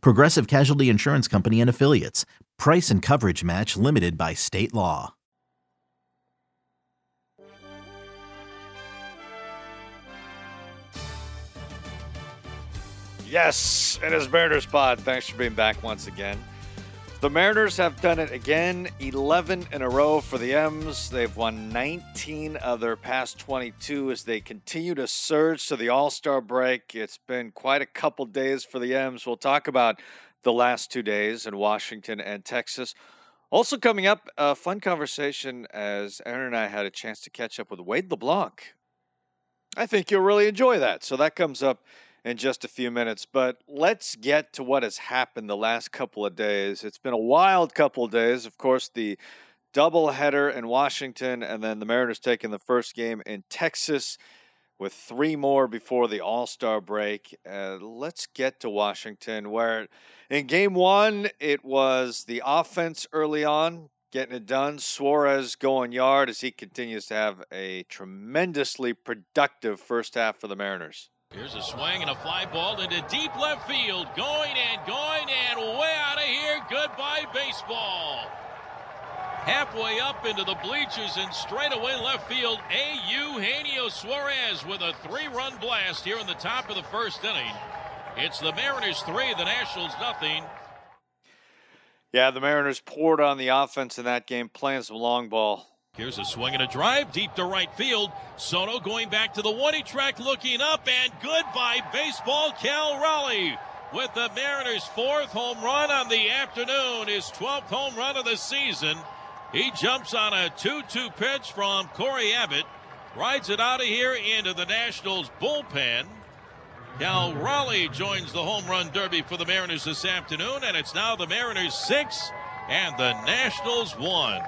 Progressive Casualty Insurance Company and Affiliates. Price and coverage match limited by state law. Yes, it is Mariners Pod. Thanks for being back once again. The Mariners have done it again, 11 in a row for the M's. They've won 19 of their past 22 as they continue to surge to the All Star break. It's been quite a couple days for the M's. We'll talk about the last two days in Washington and Texas. Also, coming up, a fun conversation as Aaron and I had a chance to catch up with Wade LeBlanc. I think you'll really enjoy that. So that comes up in just a few minutes. But let's get to what has happened the last couple of days. It's been a wild couple of days. Of course, the doubleheader in Washington, and then the Mariners taking the first game in Texas with three more before the All Star break. Uh, let's get to Washington, where in game one, it was the offense early on. Getting it done. Suarez going yard as he continues to have a tremendously productive first half for the Mariners. Here's a swing and a fly ball into deep left field. Going and going and way out of here. Goodbye, baseball. Halfway up into the bleachers and straight away left field, A. Eugenio Suarez with a three run blast here in the top of the first inning. It's the Mariners three, the Nationals nothing. Yeah, the Mariners poured on the offense in that game, playing some long ball. Here's a swing and a drive deep to right field. Soto going back to the one track, looking up, and goodbye, baseball. Cal Raleigh with the Mariners' fourth home run on the afternoon, his 12th home run of the season. He jumps on a 2 2 pitch from Cory Abbott, rides it out of here into the Nationals bullpen. Cal Raleigh joins the home run derby for the Mariners this afternoon, and it's now the Mariners six and the Nationals one.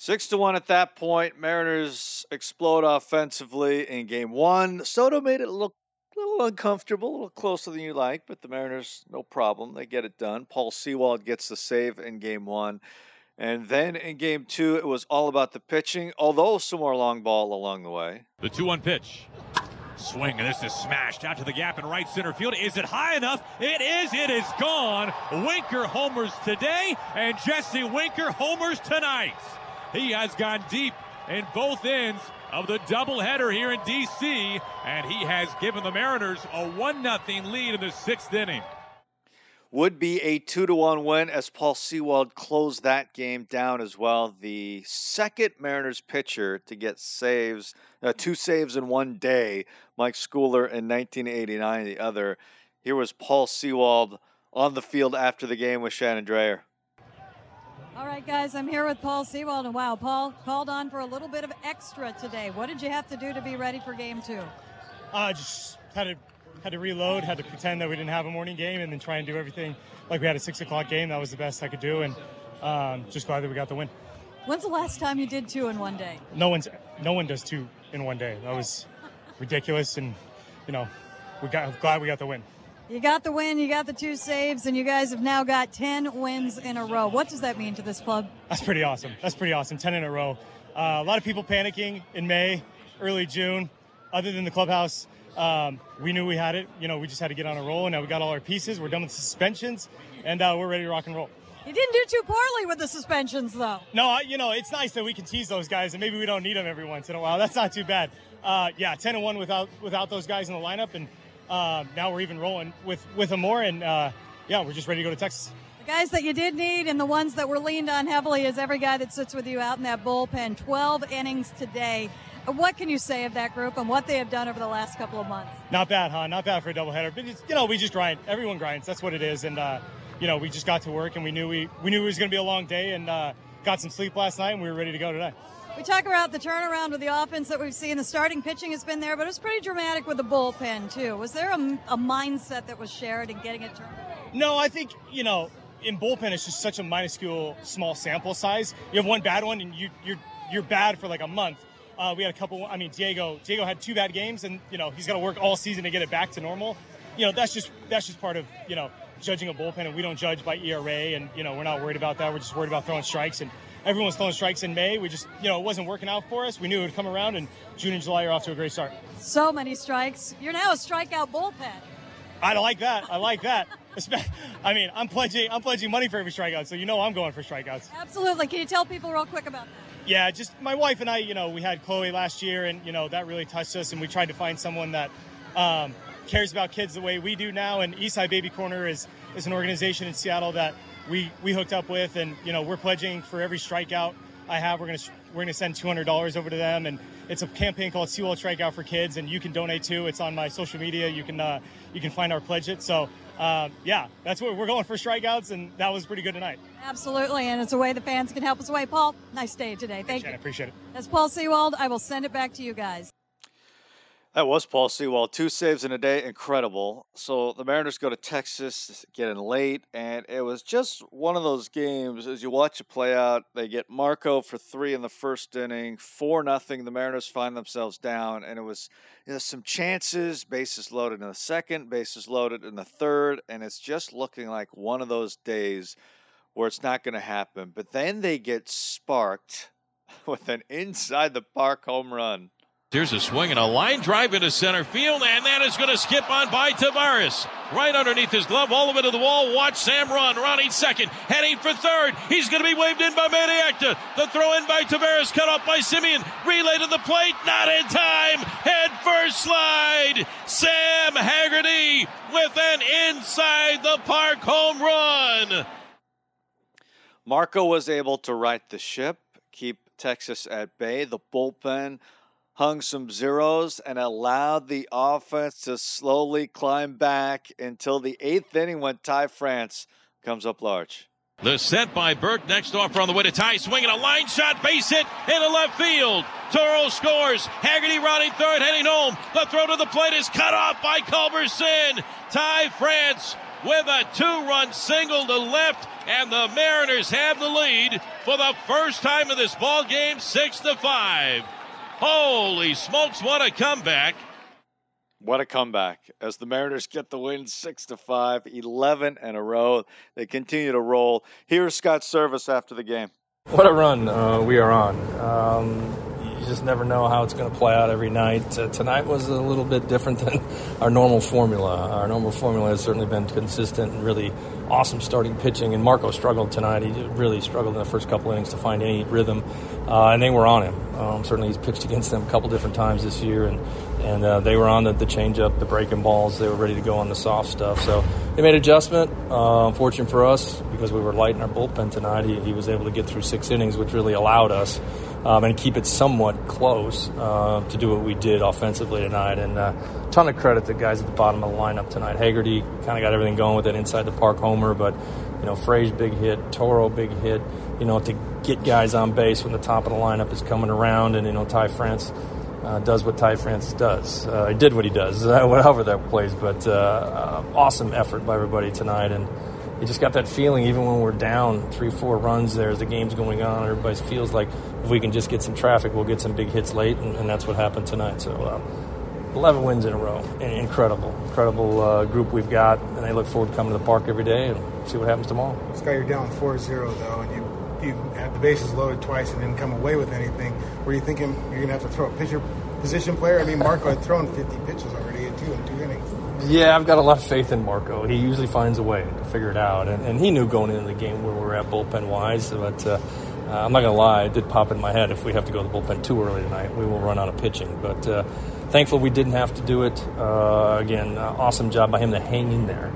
Six to one at that point. Mariners explode offensively in game one. Soto made it look a little uncomfortable, a little closer than you like, but the Mariners, no problem. They get it done. Paul Sewald gets the save in game one. And then in game two, it was all about the pitching, although some more long ball along the way. The 2 1 pitch. Swing, and this is smashed out to the gap in right center field. Is it high enough? It is. It is gone. Winker homers today, and Jesse Winker homers tonight. He has gone deep in both ends of the doubleheader here in D.C., and he has given the Mariners a 1 0 lead in the sixth inning. Would be a 2 to 1 win as Paul Sewald closed that game down as well. The second Mariners pitcher to get saves, uh, two saves in one day, Mike Schooler in 1989, the other. Here was Paul Sewald on the field after the game with Shannon Drayer. All right, guys, I'm here with Paul Sewald. And wow, Paul called on for a little bit of extra today. What did you have to do to be ready for game two? Uh, just had to had to reload, had to pretend that we didn't have a morning game, and then try and do everything like we had a six o'clock game. That was the best I could do, and um, just glad that we got the win. When's the last time you did two in one day? No one's no one does two in one day. That was ridiculous, and you know, we got glad we got the win. You got the win, you got the two saves, and you guys have now got 10 wins in a row. What does that mean to this club? That's pretty awesome. That's pretty awesome. 10 in a row. Uh, a lot of people panicking in May, early June. Other than the clubhouse, um, we knew we had it. You know, we just had to get on a roll, and now we got all our pieces. We're done with suspensions, and uh, we're ready to rock and roll. You didn't do too poorly with the suspensions, though. No, I, you know, it's nice that we can tease those guys, and maybe we don't need them every once in a while. That's not too bad. Uh, yeah, 10 and 1 without without those guys in the lineup, and uh, now we're even rolling with with them more, and uh, yeah, we're just ready to go to Texas. The guys that you did need and the ones that were leaned on heavily is every guy that sits with you out in that bullpen. 12 innings today. What can you say of that group and what they have done over the last couple of months? Not bad, huh? Not bad for a doubleheader. But you know, we just grind. Everyone grinds. That's what it is. And uh, you know, we just got to work, and we knew we we knew it was going to be a long day, and uh, got some sleep last night, and we were ready to go today. We talk about the turnaround with the offense that we've seen. The starting pitching has been there, but it was pretty dramatic with the bullpen too. Was there a, a mindset that was shared in getting it turned? Around? No, I think you know in bullpen, it's just such a minuscule, small sample size. You have one bad one, and you, you're you're bad for like a month. Uh, we had a couple. I mean, Diego Diego had two bad games, and you know he's got to work all season to get it back to normal. You know that's just that's just part of you know judging a bullpen, and we don't judge by ERA, and you know we're not worried about that. We're just worried about throwing strikes, and everyone was throwing strikes in May. We just you know it wasn't working out for us. We knew it would come around, and June and July are off to a great start. So many strikes. You're now a strikeout bullpen. I like that. I like that. I mean, I'm pledging I'm pledging money for every strikeout, so you know I'm going for strikeouts. Absolutely. Can you tell people real quick about that? Yeah, just my wife and I. You know, we had Chloe last year, and you know that really touched us, and we tried to find someone that um, cares about kids the way we do now. And Eastside Baby Corner is is an organization in Seattle that we we hooked up with, and you know we're pledging for every strikeout I have, we're gonna we're gonna send two hundred dollars over to them, and it's a campaign called Sewald Strikeout for Kids, and you can donate too. It's on my social media. You can uh, you can find our pledge it. So uh, yeah, that's what we're going for strikeouts, and that was pretty good tonight. Absolutely, and it's a way the fans can help us away. Paul, nice day today. Thank appreciate you. It, appreciate it. That's Paul Sewald. I will send it back to you guys. That was Paul Sewald. Two saves in a day, incredible. So the Mariners go to Texas, getting late, and it was just one of those games. As you watch it play out, they get Marco for three in the first inning, four nothing. The Mariners find themselves down, and it was you know, some chances, bases loaded in the second, bases loaded in the third, and it's just looking like one of those days where it's not going to happen. But then they get sparked with an inside the park home run. Here's a swing and a line drive into center field, and that is going to skip on by Taveras. Right underneath his glove, all the way to the wall. Watch Sam run. Running second, heading for third. He's going to be waved in by Manny Acta. The throw in by Taveras, cut off by Semien. Relay to the plate, not in time. Head first slide. Sam Haggerty with an inside the park home run. Marco was able to right the ship, keep Texas at bay. The bullpen hung some zeros and allowed the offense to slowly climb back until the eighth inning when Ty France comes up large. The set by Burke, next offer on the way to Ty, swinging a line shot, base hit into left field. Toro scores. Haggerty running third, heading home. The throw to the plate is cut off by Culberson. Ty France with a two-run single to left, and the Mariners have the lead for the first time in this ball game, six to five. Holy smokes, what a comeback. What a comeback as the Mariners get the win 6 to 5, 11 in a row. They continue to roll. Here's Scott Servais after the game. What a run uh, we are on. Um, you just never know how it's going to play out every night. Uh, tonight was a little bit different than our normal formula. Our normal formula has certainly been consistent and really awesome starting pitching. And Marco struggled tonight. He really struggled in the first couple innings to find any rhythm, uh, and they were on him. Um, certainly, he's pitched against them a couple different times this year, and and uh, they were on the, the changeup, the breaking balls. They were ready to go on the soft stuff. So they made adjustment. Uh, for us because we were light in our bullpen tonight. He, he was able to get through six innings, which really allowed us um, and keep it somewhat close uh, to do what we did offensively tonight. And uh, ton of credit to guys at the bottom of the lineup tonight. Haggerty kind of got everything going with that inside the park homer, but you know, Frazier big hit, Toro big hit. You know, to get guys on base when the top of the lineup is coming around, and you know, Ty France. Uh, does what Ty France does. Uh, he did what he does, however that plays. But uh, uh, awesome effort by everybody tonight, and you just got that feeling even when we're down three, four runs there as the game's going on. Everybody feels like if we can just get some traffic, we'll get some big hits late, and, and that's what happened tonight. So, uh, 11 wins in a row. Incredible, incredible uh, group we've got, and I look forward to coming to the park every day and see what happens tomorrow. Scott, you're down 4-0 though, and you you had the bases loaded twice and didn't come away with anything. Were you thinking you're going to have to throw a pitcher position player? I mean, Marco had thrown 50 pitches already in two in two innings. Yeah, I've got a lot of faith in Marco. He usually finds a way to figure it out, and, and he knew going into the game where we were at bullpen wise. But uh, uh, I'm not going to lie, it did pop in my head. If we have to go to the bullpen too early tonight, we will run out of pitching. But uh, thankful we didn't have to do it. Uh, again, uh, awesome job by him to hang in there.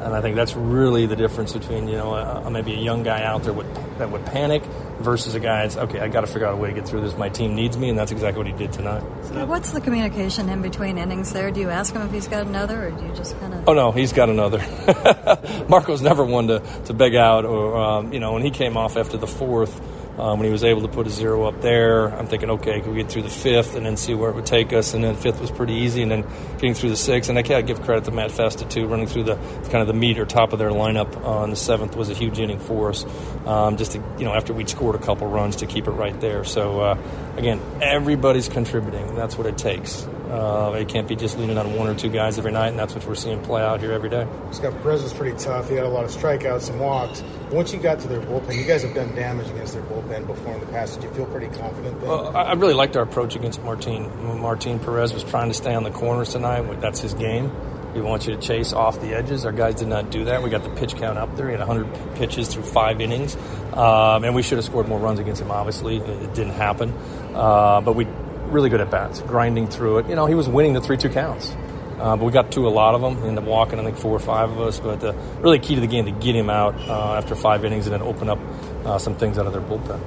And I think that's really the difference between you know uh, maybe a young guy out there would, that would panic versus a guy that's okay. I got to figure out a way to get through this. My team needs me, and that's exactly what he did tonight. So what's the communication in between innings there? Do you ask him if he's got another, or do you just kind of? Oh no, he's got another. Marco's never one to, to beg out, or um, you know when he came off after the fourth. Um, when he was able to put a zero up there, I'm thinking, okay, can we get through the fifth and then see where it would take us? And then fifth was pretty easy, and then getting through the sixth. And I can't give credit to Matt Festa too, running through the kind of the meat or top of their lineup on the seventh was a huge inning for us. Um, just to, you know, after we'd scored a couple runs to keep it right there. So uh, again, everybody's contributing. That's what it takes. Uh, it can't be just leaning on one or two guys every night, and that's what we're seeing play out here every day. Scott Perez was pretty tough. He had a lot of strikeouts and walks. Once you got to their bullpen, you guys have done damage against their bullpen before in the past. Did you feel pretty confident? Then? Well, I really liked our approach against Martin. Martin Perez was trying to stay on the corners tonight. That's his game. He wants you to chase off the edges. Our guys did not do that. We got the pitch count up there. He had 100 pitches through five innings, um, and we should have scored more runs against him. Obviously, it didn't happen, uh, but we really good at bats, grinding through it. You know, he was winning the three-two counts. Uh, but we got to a lot of them, ended up walking, I think, four or five of us. But uh, really key to the game to get him out uh, after five innings and then open up uh, some things out of their bullpen.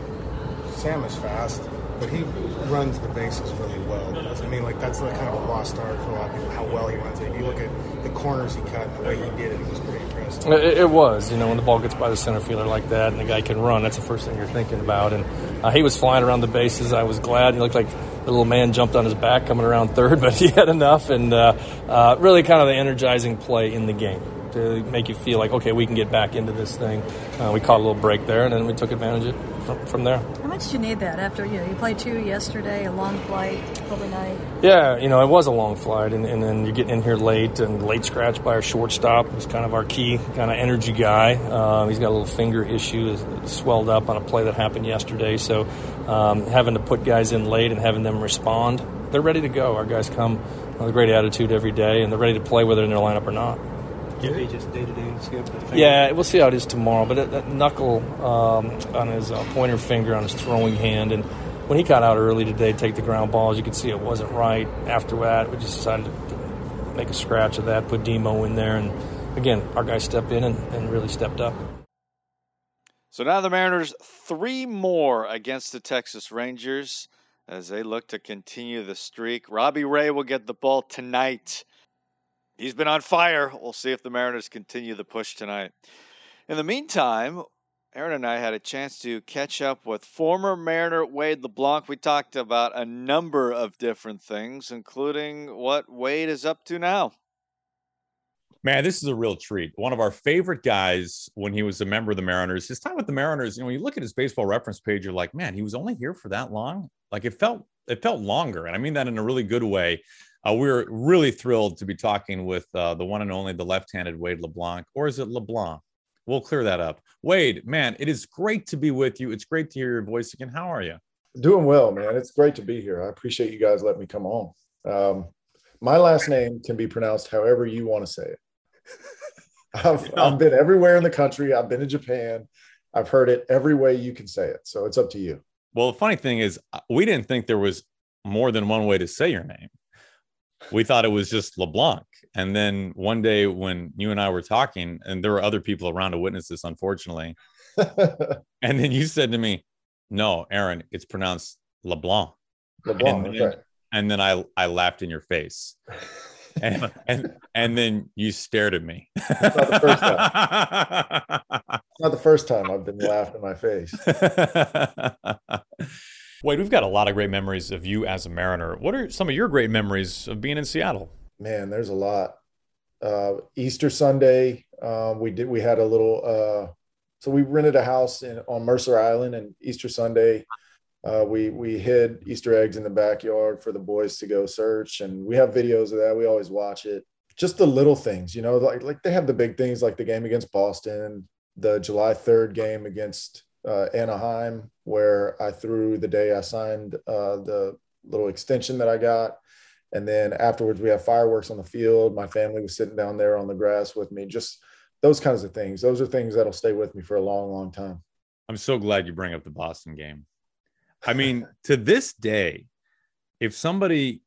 Sam is fast, but he runs the bases really well. I mean, like, that's like kind of a lost art for a lot of people, how well he runs it. If you look at the corners he cut the way he did it, it was pretty impressive. It, it, was. You know, when the ball gets by the center fielder like that and the guy can run, that's the first thing you're thinking about. And uh, he was flying around the bases. I was glad. He looked like the little man jumped on his back coming around third, but he had enough and uh, uh, really kind of the energizing play in the game to make you feel like, okay, we can get back into this thing. Uh, we caught a little break there, and then we took advantage of it from, there. How much do you need that after you know, you played two yesterday, a long flight overnight? Yeah, you know, it was a long flight, and, and then you're getting in here late, and late scratch by our shortstop was kind of our key kind of energy guy. Um, he's got a little finger issue, swelled up on a play that happened yesterday, so um, having to put guys in late and having them respond, they're ready to go. Our guys come with a great attitude every day, and they're ready to play whether in their lineup or not. Gibby just day to day skip. Yeah, we'll see how it is tomorrow. But that, knuckle um, on his uh, pointer finger on his throwing hand, and when he got out early today, take the ground balls, you could see it wasn't right. After that, we just decided to make a scratch of that, put Demo in there, and again, our guys stepped in and, and really stepped up. So now the Mariners three more against the Texas Rangers as they look to continue the streak. Robbie Ray will get the ball tonight he's been on fire. We'll see if the Mariners continue the push tonight. In the meantime, Aaron and I had a chance to catch up with former Mariner Wade LeBlanc. We talked about a number of different things, including what Wade is up to now. Man, this is a real treat. One of our favorite guys when he was a member of the Mariners. His time with the Mariners, you know, when you look at his baseball reference page, you're like, man, he was only here for that long. Like it felt, it felt longer, and I mean that in a really good way. Uh, we're really thrilled to be talking with uh, the one and only the left-handed Wade LeBlanc, or is it LeBlanc? We'll clear that up. Wade, man, it is great to be with you. It's great to hear your voice again. How are you? Doing well, man. It's great to be here. I appreciate you guys letting me come on. Um, my last name can be pronounced however you want to say it. I've, I've been everywhere in the country. I've been to Japan. I've heard it every way you can say it. So it's up to you. Well, the funny thing is, uh, we didn't think there was more than one way to say your name we thought it was just LeBlanc. And then one day when you and I were talking, and there were other people around to witness this, unfortunately. and then you said to me, No, Aaron, it's pronounced LeBlanc. LeBlanc, and, then, and then I, I laughed in your face. and, and and then you stared at me. It's not the first time. it's not the first time I've been laughed in my face. Wade, we've got a lot of great memories of you as a Mariner. What are some of your great memories of being in Seattle? Man, there's a lot. Uh, Easter Sunday, um, we did. We had a little. Uh, so we rented a house in on Mercer Island, and Easter Sunday, uh, we we hid Easter eggs in the backyard for the boys to go search, and we have videos of that. We always watch it. Just the little things, you know, like like they have the big things, like the game against Boston, the July third game against uh, Anaheim, where I threw the day I signed uh, the little extension that I got. And then afterwards, we have fireworks on the field. My family was sitting down there on the grass with me. Just those kinds of things. Those are things that'll stay with me for a long, long time. I'm so glad you bring up the Boston game. I mean, to this day, if somebody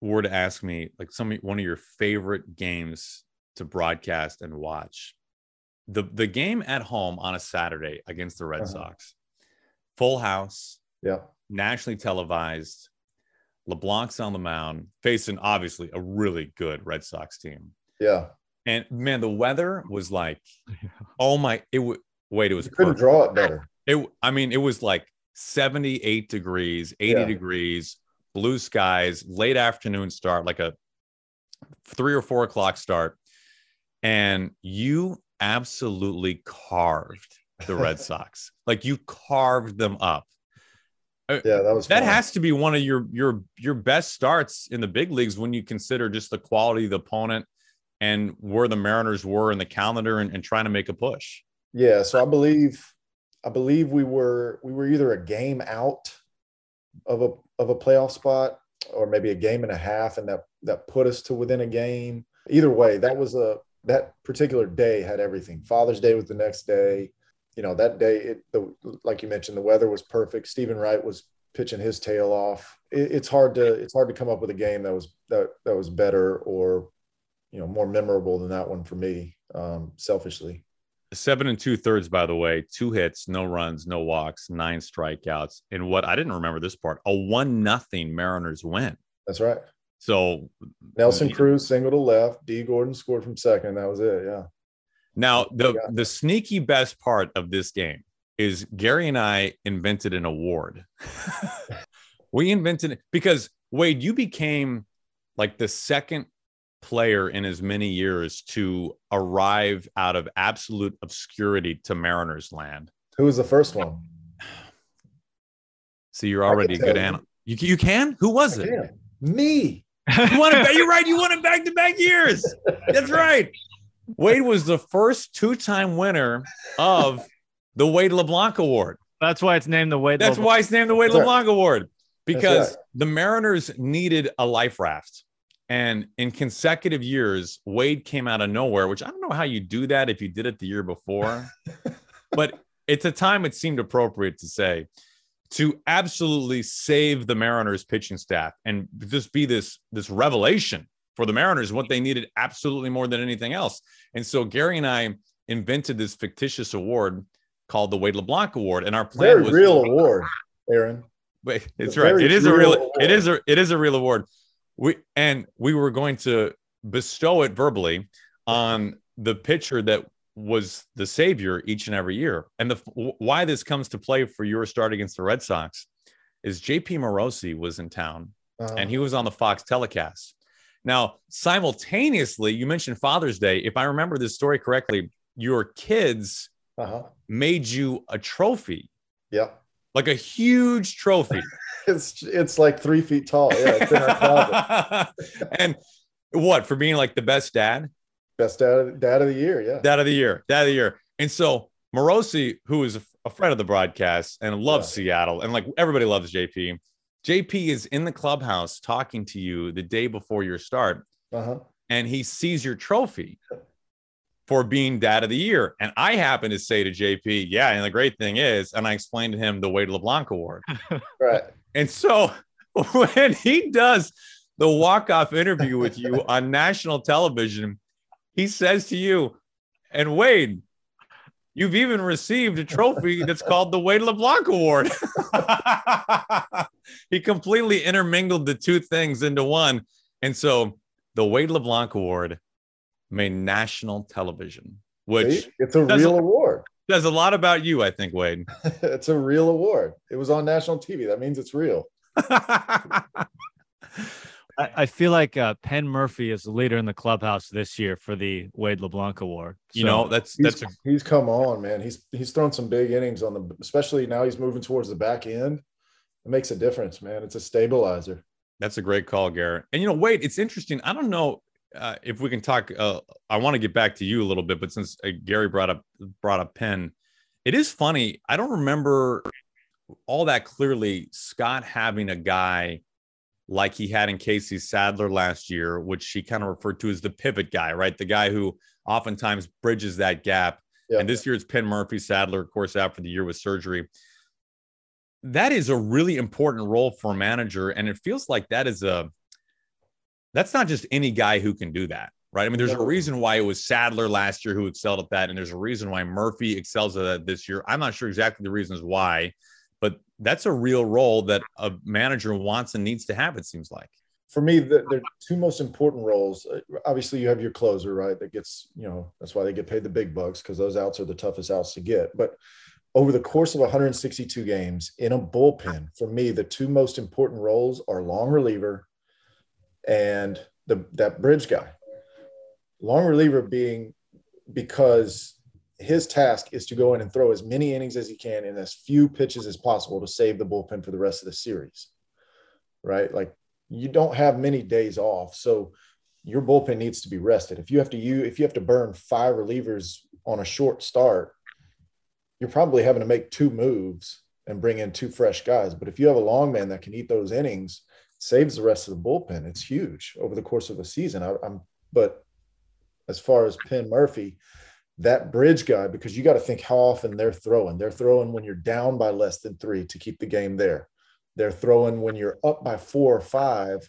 were to ask me, like, some one of your favorite games to broadcast and watch, the the game at home on a Saturday against the Red uh-huh. Sox, full house, yeah, nationally televised. LeBlanc's on the mound, facing obviously a really good Red Sox team. Yeah, and man, the weather was like, oh my! It would wait. It was you couldn't draw it better. It. I mean, it was like 78 degrees, 80 Yeah. degrees, blue skies, late afternoon start, like a three or four o'clock start. And you absolutely carved the Red Sox. Like you carved them up. Uh, Yeah, that was that fun. has to be one of your your your best starts in the big leagues when you consider just the quality of the opponent and where the Mariners were in the calendar and, and trying to make a push. Yeah, so I believe I believe we were we were either a game out of a of a playoff spot or maybe a game and a half and that that put us to within a game. Either way, that was a that particular day had everything. Father's Day was the next day. You know, that day it the like you mentioned the weather was perfect. Steven Wright was pitching his tail off. It, it's hard to it's hard to come up with a game that was that that was better or you know more memorable than that one for me um selfishly. Seven and two thirds, by the way, two hits, no runs, no walks, nine strikeouts. And what I didn't remember this part, a one nothing Mariners win. That's right. So Nelson Cruz single to left. Dee Gordon scored from second. That was it. Yeah. now the the sneaky best part of this game is Gary and I invented an award. we invented it because Wade, you became like the second player in as many years to arrive out of absolute obscurity to Mariners land. Who was the first one? See, you're already a good tell you. animal. You, you can? Who was it? Damn. Me. You won it. You're right. You won it back to back years. That's right. Wade was the first two time winner of the Wade LeBlanc Award. That's why it's named the Wade. That's LeBlanc- why it's named the Wade That's right. LeBlanc Award because right. the Mariners needed a life raft. And in consecutive years, Wade came out of nowhere, which I don't know how you do that if you did it the year before, but it's a time it seemed appropriate to say to absolutely save the Mariners pitching staff and just be this this revelation for the Mariners, what they needed absolutely more than anything else. And so Gary and I invented this fictitious award called the Wade LeBlanc Award, and our plan Very was real award, Aaron. Wait, it's a right. It is a real real. award. It is a. It is a real award. We and we were going to bestow it verbally on the pitcher that was the savior each and every year. And the why this comes to play for your start against the Red Sox is J.P. Morosi was in town Uh, and he was on the Fox telecast. Now, simultaneously, you mentioned Father's Day. If I remember this story correctly, your kids uh-huh. made you a trophy, Yep. like a huge trophy. It's it's like three feet tall. Yeah, it's in our closet. and what for being like the best dad, Best dad, dad of the year. Yeah. dad of the year, dad of the year. And so Morosi, who is a, a friend of the broadcast and loves Yeah. Seattle, and like everybody loves JP. JP is in the clubhouse talking to you the day before your start, Uh-huh. and he sees your trophy for being dad of the year. And I happen to say to JP, yeah, and the great thing is, and I explained to him the Wade LeBlanc Award. Right. And so when he does the walk-off interview with you on national television, he says to you, and Wade, you've even received a trophy that's called the Wade LeBlanc Award. he completely intermingled the two things into one. And so the Wade LeBlanc Award made national television, which See? It's a real award. says a lot about you, I think, Wade. it's a real award. It was on national TV. That means it's real. I, I feel like uh, Penn Murfee is the leader in the clubhouse this year for the Wade LeBlanc Award. You know, that's He's, that's a he's come on, man. He's he's thrown some big innings on the especially now he's moving towards the back end. It makes a difference, man. It's a stabilizer. That's a great call, Garrett. And you know, wait, it's interesting. I don't know uh, if we can talk. Uh, I want to get back to you a little bit, but since uh, Gary brought up brought up Penn, it is funny. I don't remember all that clearly Scott having a guy like he had in Casey Sadler last year, which he kind of referred to as the pivot guy, right? The guy who oftentimes bridges that gap. Yeah. And this year it's Penn Murfee Sadler, of course, after the year with surgery that is a really important role for a manager and it feels like that is a that's not just any guy who can do that right i mean there's a reason why it was sadler last year who excelled at that and there's a reason why murfee excels at that this year i'm not sure exactly the reasons why that's a real role that a manager wants and needs to have it seems like For me, the, the two most important roles. uh, Obviously, you have your closer, right? That gets you know that's why they get paid the big bucks because those outs are the toughest outs to get. But over the course of 162 games in a bullpen, for me, the two most important roles are long reliever and the that bridge guy. Long reliever being because his task is to go in and throw as many innings as he can in as few pitches as possible to save the bullpen for the rest of the series. Right? Like you don't have many days off. So your bullpen needs to be rested. If you have to you if you have to burn five relievers on a short start, you're probably having to make two moves and bring in two fresh guys. But if you have a long man that can eat those innings, saves the rest of the bullpen. It's huge over the course of the season. I, am but as far as Penn Murfee, that bridge guy, because you got to think how often they're throwing. They're throwing when you're down by less than three to keep the game there. They're throwing when you're up by four or five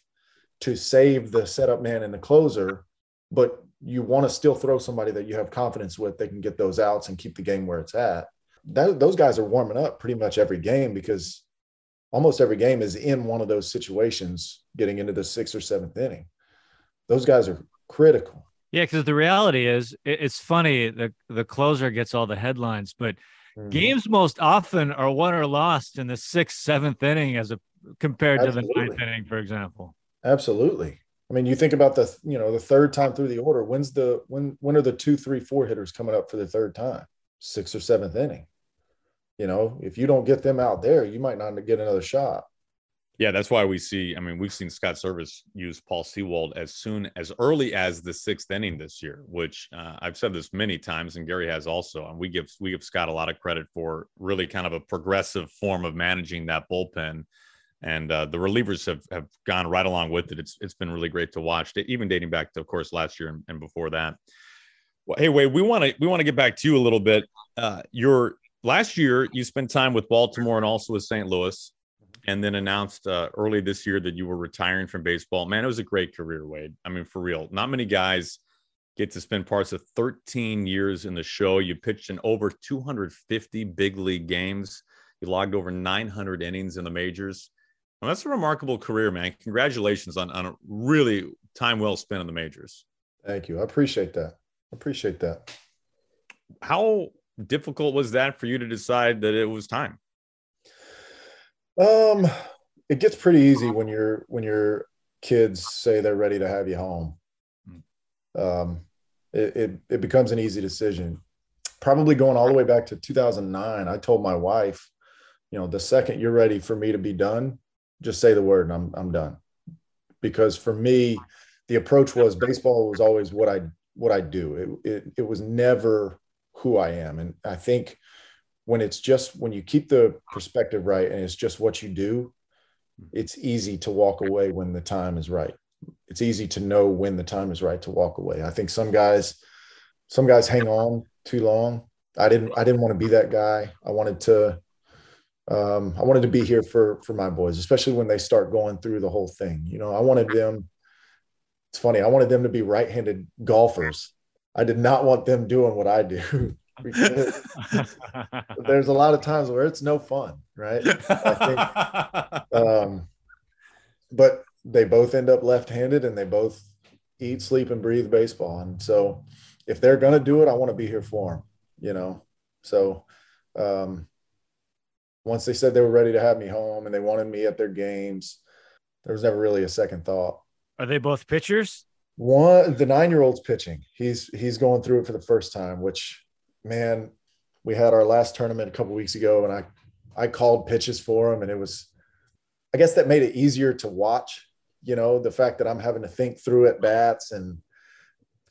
to save the setup man and the closer, but you want to still throw somebody that you have confidence with. They can get those outs and keep the game where it's at. That, those guys are warming up pretty much every game because almost every game is in one of those situations getting into the sixth or seventh inning. Those guys are critical. Yeah, because the reality is, it's funny. The the closer gets all the headlines, but mm-hmm. games most often are won or lost in the sixth, seventh inning, as a compared Absolutely. to the ninth inning, for example. Absolutely. I mean, you think about the you know the third time through the order. When's the when when are the two, three, four hitters coming up for the third time? Sixth or seventh inning. You know, if you don't get them out there, you might not get another shot. Yeah, that's why we see. I mean, we've seen Scott Servais use Paul Sewald as soon as early as the sixth inning this year, which uh, I've said this many times, and Gary has also. And we give we give Scott a lot of credit for really kind of a progressive form of managing that bullpen, and uh, the relievers have have gone right along with it. It's it's been really great to watch, even dating back to, of course, last year and, and before that. Well, hey, Wade, we want to we want to get back to you a little bit. Uh, your last year you spent time with Baltimore and also with St. Louis, and then announced uh, early this year that you were retiring from baseball. Man, it was a great career, Wade. I mean, for real, not many guys get to spend parts of 13 years in the show. You pitched in over 250 big league games. You logged over 900 innings in the majors. Well, that's a remarkable career, man. Congratulations on, on a really time well spent in the majors. Thank you. I appreciate that. I appreciate that. How difficult was that for you to decide that it was time? Um, it gets pretty easy when you're when your kids say they're ready to have you home. Um, it, it, it becomes an easy decision. Probably going all the way back to 2009, I told my wife, you know, the second you're ready for me to be done, just say the word and I'm I'm done. Because for me, the approach was baseball was always what I what I do. It it, it was never who I am. And I think when it's just when you keep the perspective right and it's just what you do, it's easy to walk away when the time is right. It's easy to know when the time is right to walk away. I think some guys, some guys hang on too long. I didn't, I didn't want to be that guy. I wanted to, um, I wanted to be here for, for my boys, especially when they start going through the whole thing. You know, I wanted them, it's funny. I wanted them to be right-handed golfers I did not want them doing what I do. there's a lot of times where it's no fun, right? I Think, um, but they both end up left-handed, and they both eat, sleep, and breathe baseball. And so, if they're going to do it, I want to be here for them. You know, so um, once they said they were ready to have me home and they wanted me at their games, there was never really a second thought. Are they both pitchers? One, the nine-year-old's pitching. He's he's going through it for the first time. Which, man, we had our last tournament a couple weeks ago, and I I called pitches for him, and it was, I guess that made it easier to watch. You know, the fact that I'm having to think through at bats and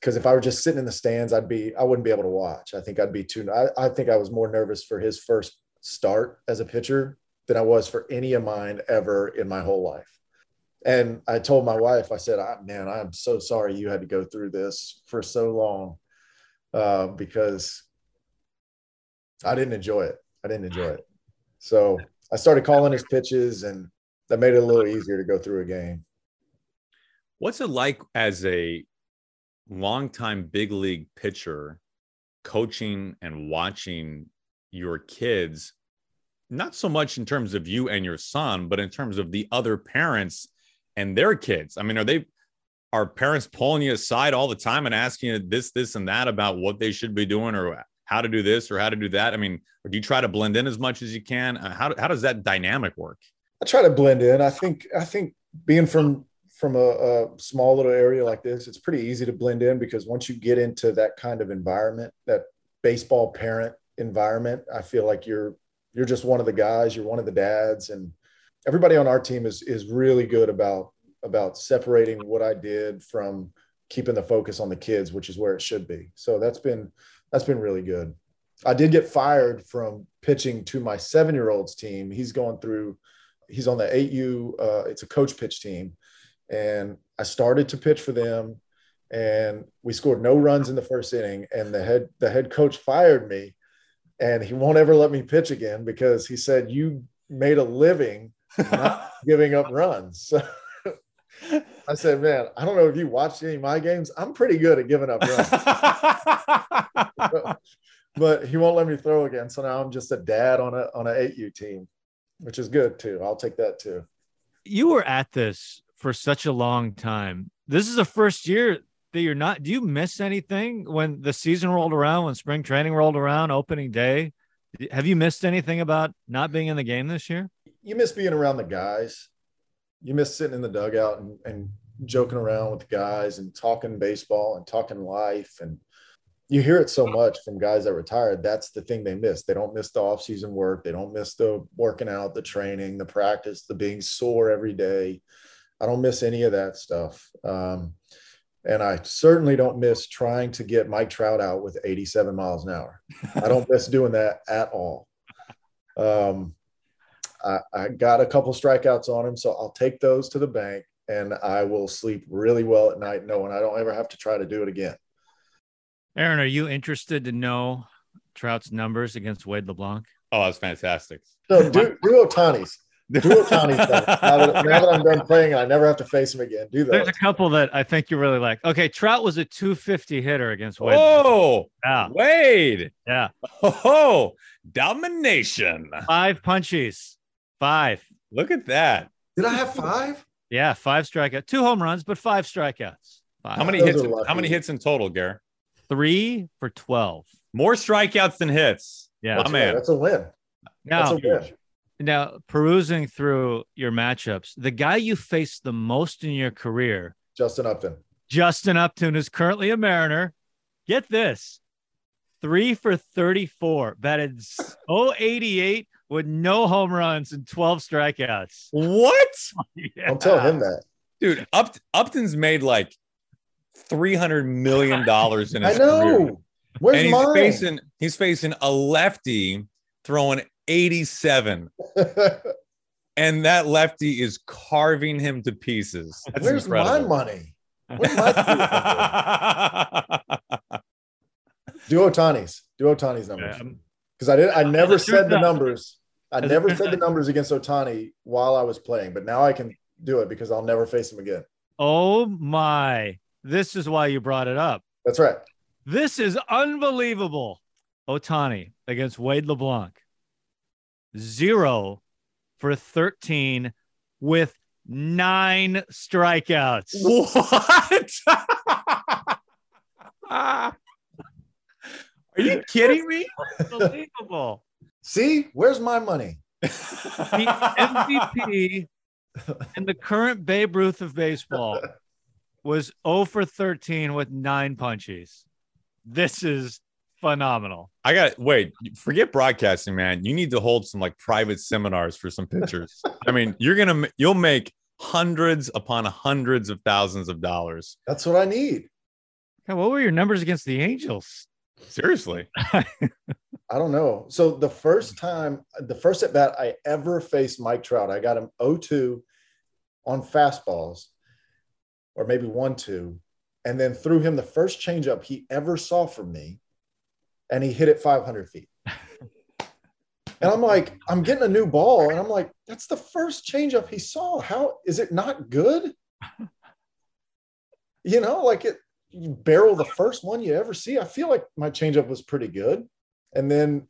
because if I were just sitting in the stands, I'd be I wouldn't be able to watch. I think I'd be too. I, I think I was more nervous for his first start as a pitcher than I was for any of mine ever in my whole life. And I told my wife, I said, I, man, I'm so sorry you had to go through this for so long uh, because I didn't enjoy it. I didn't enjoy it. So I started calling his pitches, and that made it a little easier to go through a game. What's it like as a longtime big league pitcher coaching and watching your kids? Not so much in terms of you and your son, but in terms of the other parents and their kids. I mean, are they are parents pulling you aside all the time and asking you this, this, and that about what they should be doing or how to do this or how to do that? I mean, or do you try to blend in as much as you can? Uh, how how does that dynamic work? I try to blend in. I think I think being from from a, a, small little area like this, it's pretty easy to blend in because once you get into that kind of environment, that baseball parent environment, I feel like you're you're just one of the guys, you're one of the dads, and everybody on our team is is really good about about separating what I did from keeping the focus on the kids, which is where it should be. So that's been that's been really good. I did get fired from pitching to my seven year old's team. He's going through, he's on the 8U, uh, it's a coach pitch team. And I started to pitch for them and we scored no runs in the first inning. And the head, the head coach fired me and he won't ever let me pitch again because he said, You made a living not giving up runs. I said, Man, I don't know if you watched any of my games. I'm pretty good at giving up runs. but he won't let me throw again. So now I'm just a dad on a on an 8U team, which is good too. I'll take that too. You were at this for such a long time. This is the first year that you're not. Do you miss anything when the season rolled around, when spring training rolled around, opening day? Have you missed anything about not being in the game this year? You miss being around the guys. You miss sitting in the dugout and, and joking around with guys and talking baseball and talking life and you hear it so much from guys that retired. That's the thing they miss. They don't miss the off-season work. They don't miss the working out, the training, the practice, the being sore every day. I don't miss any of that stuff. Um, and I certainly don't miss trying to get Mike Trout out with 87 miles an hour. I don't miss doing that at all. Um, I, I got a couple strikeouts on him, so I'll take those to the bank and I will sleep really well at night knowing I don't ever have to try to do it again. Aaron, are you interested to know Trout's numbers against Wade LeBlanc? Oh, that's fantastic. So do, do Ohtani's. Do Ohtani's. now, that, now that I'm done playing, I never have to face him again. Do that. There's a couple that I think you really like. Okay, Trout was a 250 hitter against Wade. Oh, yeah. Wade. Yeah. Oh, domination. Five punchies. Five. Look at that. Did I have five? Yeah, five strikeouts, two home runs, but five strikeouts. Five. How many hits? How many hits in total, Gary? three for 12. More strikeouts than hits. Yeah. That's, man. that's a win. Now, that's a win. now, perusing through your matchups, the guy you faced the most in your career, Justin Upton. Justin Upton is currently a Mariner. Get this three for 34, batted 088 with no home runs and 12 strikeouts. What? yeah. Don't tell him that. Dude, Up- Upton's made like three hundred million dollars in his I know. career. Where's and he's mine? facing he's facing a lefty throwing 87. and that lefty is carving him to pieces. That's Where's incredible. my money? Where's my Do Ohtani's. Do Ohtani's numbers. Because I did I never said the numbers. I never said the numbers against Ohtani while I was playing, but now I can do it because I'll never face him again. Oh my. This is why you brought it up. That's right. This is unbelievable. Ohtani against Wade LeBlanc. Zero for 13 with nine strikeouts. What? Are you kidding me? Unbelievable. See, where's my money? The MVP and the current Babe Ruth of baseball was 0 for 13 with nine punchies. This is phenomenal. I got wait, forget broadcasting, man. You need to hold some like private seminars for some pitchers. I mean, you're gonna you'll make hundreds upon hundreds of thousands of dollars. That's what I need. God, what were your numbers against the Angels? Seriously. I don't know. So the first mm. time, the first at bat I ever faced Mike Trout, I got him 0-2 on fastballs, or maybe 1-2, and then threw him the first changeup he ever saw from me, and he hit it 500 feet. and I'm like, I'm getting a new ball, and I'm like, that's the first changeup he saw. How is it not good? You know, like it you barrel the first one you ever see. I feel like my changeup was pretty good. And then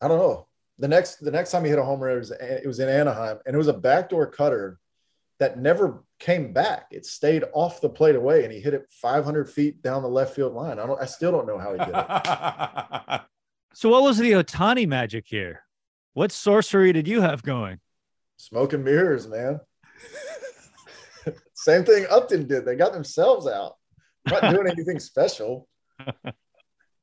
I don't know. The next the next time he hit a homer, it was, it was in Anaheim, and it was a backdoor cutter that never came back. It stayed off the plate away, and he hit it 500 feet down the left field line. I don't. I still don't know how he did it. So, what was the Ohtani magic here? What sorcery did you have going? Smoke and mirrors, man. Same thing Upton did. They got themselves out. Not doing anything special.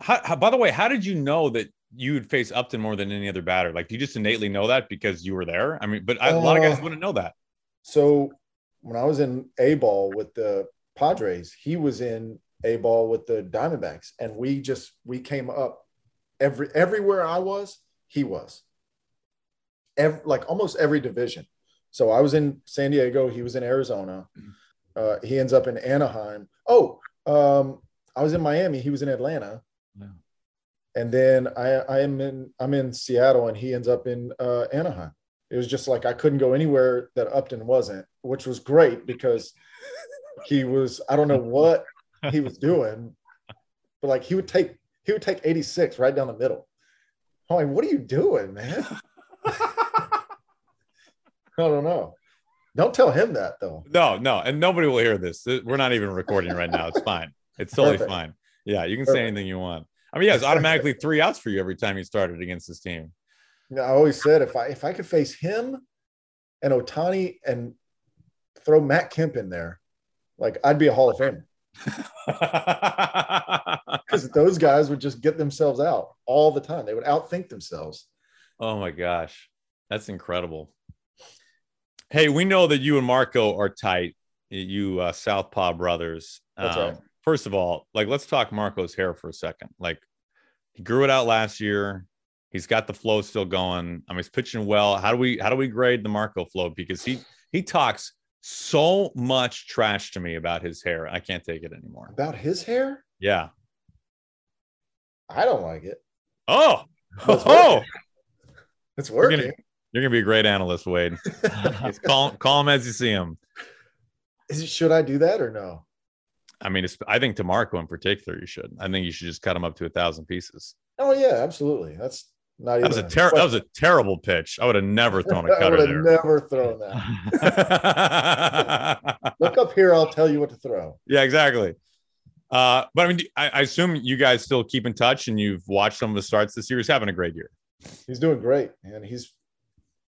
How, how, by the way, how did you know that you would face Upton more than any other batter? Like, do you just innately know that because you were there? I mean, but a lot of guys Uh, wouldn't know that. So when I was in A ball with the Padres, he was in A ball with the Diamondbacks, and we just we came up every everywhere I was, he was. Every, like almost every division. So I was in San Diego, he was in Arizona. Uh, he ends up in Anaheim. Oh, um, I was in Miami, he was in Atlanta. And then I, I am in I'm in Seattle, and he ends up in uh, Anaheim. It was just like I couldn't go anywhere that Upton wasn't, which was great because he was I don't know what he was doing, but like he would take he would take 86 right down the middle. I'm like, what are you doing, man? I don't know. Don't tell him that though. No, no, and nobody will hear this. We're not even recording right now. It's fine. It's totally Perfect. fine. Yeah, you can say anything you want. I mean, yeah, it's automatically three outs for you every time you started against this team. You know, I always said if I if I could face him and Ohtani and throw Matt Kemp in there, like I'd be a Hall of Famer. Because those guys would just get themselves out all the time. They would outthink themselves. Oh my gosh, that's incredible. Hey, we know that you and Marco are tight. You uh, Southpaw brothers. That's Um, right. First of all, like let's talk Marco's hair for a second. Like he grew it out last year. He's got the flow still going. I mean, he's pitching well. How do we how do we grade the Marco flow? Because he he talks so much trash to me about his hair. I can't take it anymore. About his hair, Yeah. I don't like it. Oh, It's oh, working. It's You're working. gonna, you're gonna be a great analyst, Wade. Call call him as you see him. Is it, should I do that or no? I mean, it's, I think to Marco in particular, you should. I think you should just cut him up to a thousand pieces. Oh yeah, absolutely. That's not That was a even ter- that was a terrible pitch. I would have never thrown a cutter I would have never thrown that. Look up here, I'll tell you what to throw. yeah, exactly. Uh, but I mean, I, I assume you guys still keep in touch and you've watched some of the starts this year. He's having a great year. He's doing great, and he's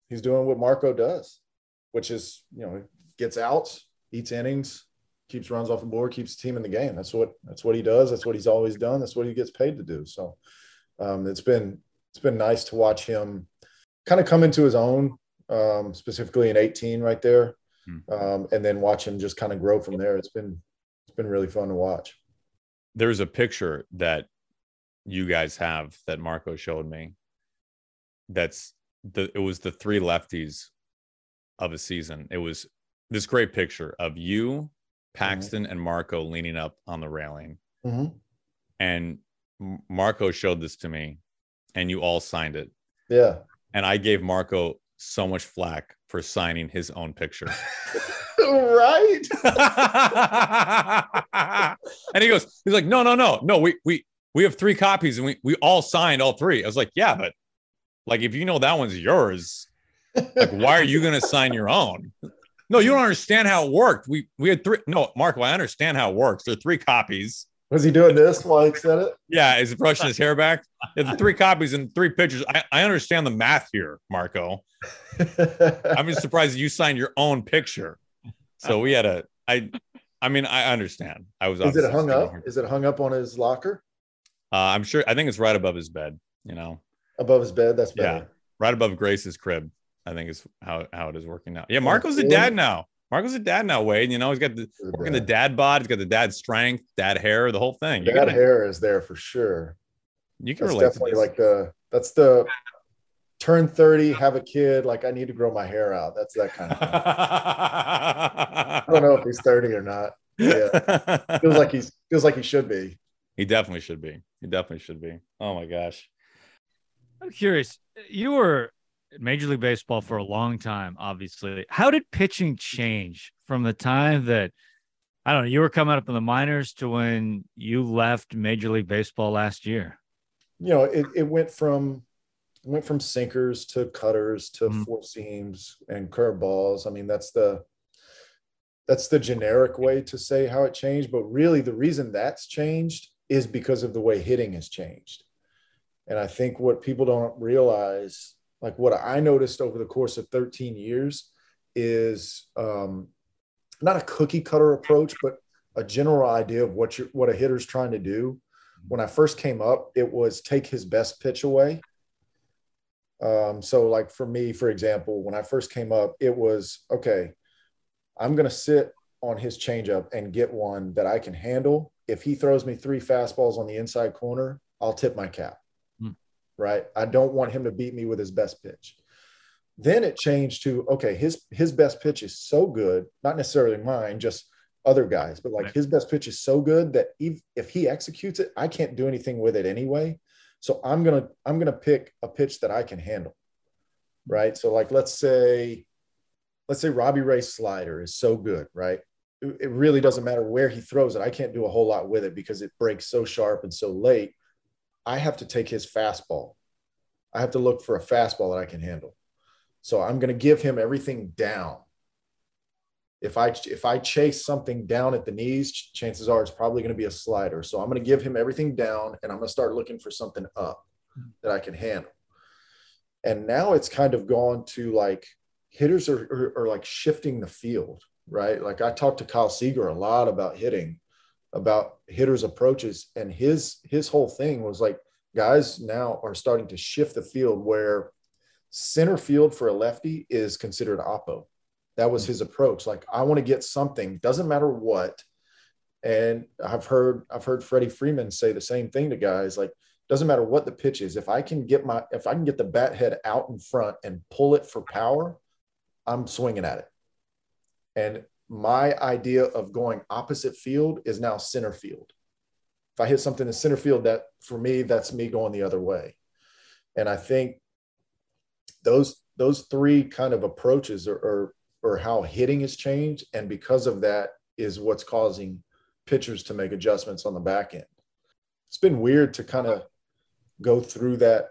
he's doing what Marco does, which is you know gets outs, eats innings, keeps runs off the board, keeps the team in the game. That's what that's what he does. That's what he's always done. That's what he gets paid to do. So um, it's been it's been nice to watch him kind of come into his own, um, specifically in 18 right there, um, and then watch him just kind of grow from there. It's been it's been really fun to watch. There's a picture that you guys have that Marco showed me. That's the it was the three lefties of a season. It was this great picture of you, Paxton, and Marco leaning up on the railing. Mhm. And Marco showed this to me, and you all signed it. Yeah. And I gave Marco so much flack for signing his own picture. right. and he goes, he's like, no, no, no, no. We we we have three copies, and we we all signed all three. I was like, yeah, but like if you know that one's yours, like why are you gonna sign your own? No, you don't understand how it worked. We we had three. No, Marco, I understand how it works. There are three copies. Was he doing this while he said it? Yeah, is he brushing his hair back? Yeah, the three copies and three pictures. I, I understand the math here, Marco. I'm just surprised you signed your own picture. So we had a I I mean, I understand. I was Is it hung up? Is it hung up on his locker Uh, I'm sure I think it's right above his bed, you know. above his bed? That's better. Yeah. Right above Grace's crib. I think is how, how it is working now. Yeah, oh, Marco's a dad now. Marco's a dad now, Wade. You know, he's got the working the dad bod, he's got the dad strength, dad hair, the whole thing. You That can, hair is there for sure. you can That's relate to definitely this. like the that's the turn 30, have a kid, like I need to grow my hair out. That's that kind of thing. I don't know if he's 30 or not. Yeah. feels like he's feels like he should be. He definitely should be. He definitely should be. Oh my gosh. I'm curious. You were at Major League Baseball for a long time, obviously. How did pitching change from the time that I don't know, you were coming up in the minors to when you left Major League Baseball last year? You know, it, it went from it went from sinkers to cutters to Mm-hmm. four seams and curveballs. I mean, that's the that's the generic way to say how it changed. But really, the reason that's changed is because of the way hitting has changed. And I think what people don't realize, like what I noticed over the course of 13 years, is um, not a cookie cutter approach, but a general idea of what you what a hitter's trying to do. When I first came up, it was take his best pitch away. Um, so, like for me, for example, when I first came up, it was okay. I'm going to sit on his changeup and get one that I can handle. If he throws me three fastballs on the inside corner, I'll tip my cap. Right. I don't want him to beat me with his best pitch. Then it changed to okay, his his best pitch is so good, not necessarily mine, just other guys, but like right. his best pitch is so good that if, if he executes it, I can't do anything with it anyway. So I'm gonna I'm gonna pick a pitch that I can handle. Right. So like let's say let's say Robbie Ray's slider is so good, right? It really doesn't matter where he throws it. I can't do a whole lot with it because it breaks so sharp and so late. I have to take his fastball. I have to look for a fastball that I can handle. So I'm going to give him everything down if I if I chase something down at the knees, chances are it's probably going to be a slider. So I'm going to give him everything down, and I'm going to start looking for something up that I can handle. And now it's kind of gone to like hitters are, are, are like shifting the field, right? Like I talked to Kyle Seager a lot about hitting, about hitters' approaches, and his his whole thing was like guys now are starting to shift the field where center field for a lefty is considered oppo that was hmm. his approach. Like, I want to get something, doesn't matter what. And I've heard I've heard Freddie Freeman say the same thing to guys. Like, doesn't matter what the pitch is. If I can get my if I can get the bat head out in front and pull it for power, I'm swinging at it. And my idea of going opposite field is now center field. If I hit something in center field, that for me, that's me going the other way. And I think those those three kind of approaches are, are or how hitting has changed. And because of that is what's causing pitchers to make adjustments on the back end. It's been weird to kind of go through that,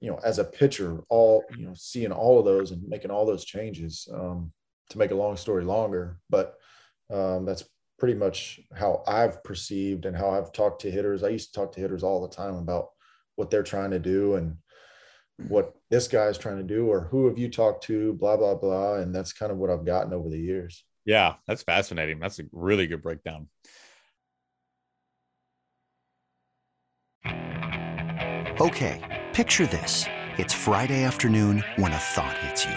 you know, as a pitcher, all, you know, seeing all of those and making all those changes um, to make a long story longer. But um, that's pretty much how I've perceived and how I've talked to hitters. I used to talk to hitters all the time about what they're trying to do and what this guy's trying to do or who have you talked to blah blah blah. And that's kind of what i've gotten over the years. Yeah that's fascinating. That's a really good breakdown. Okay picture this. It's friday afternoon when a thought hits you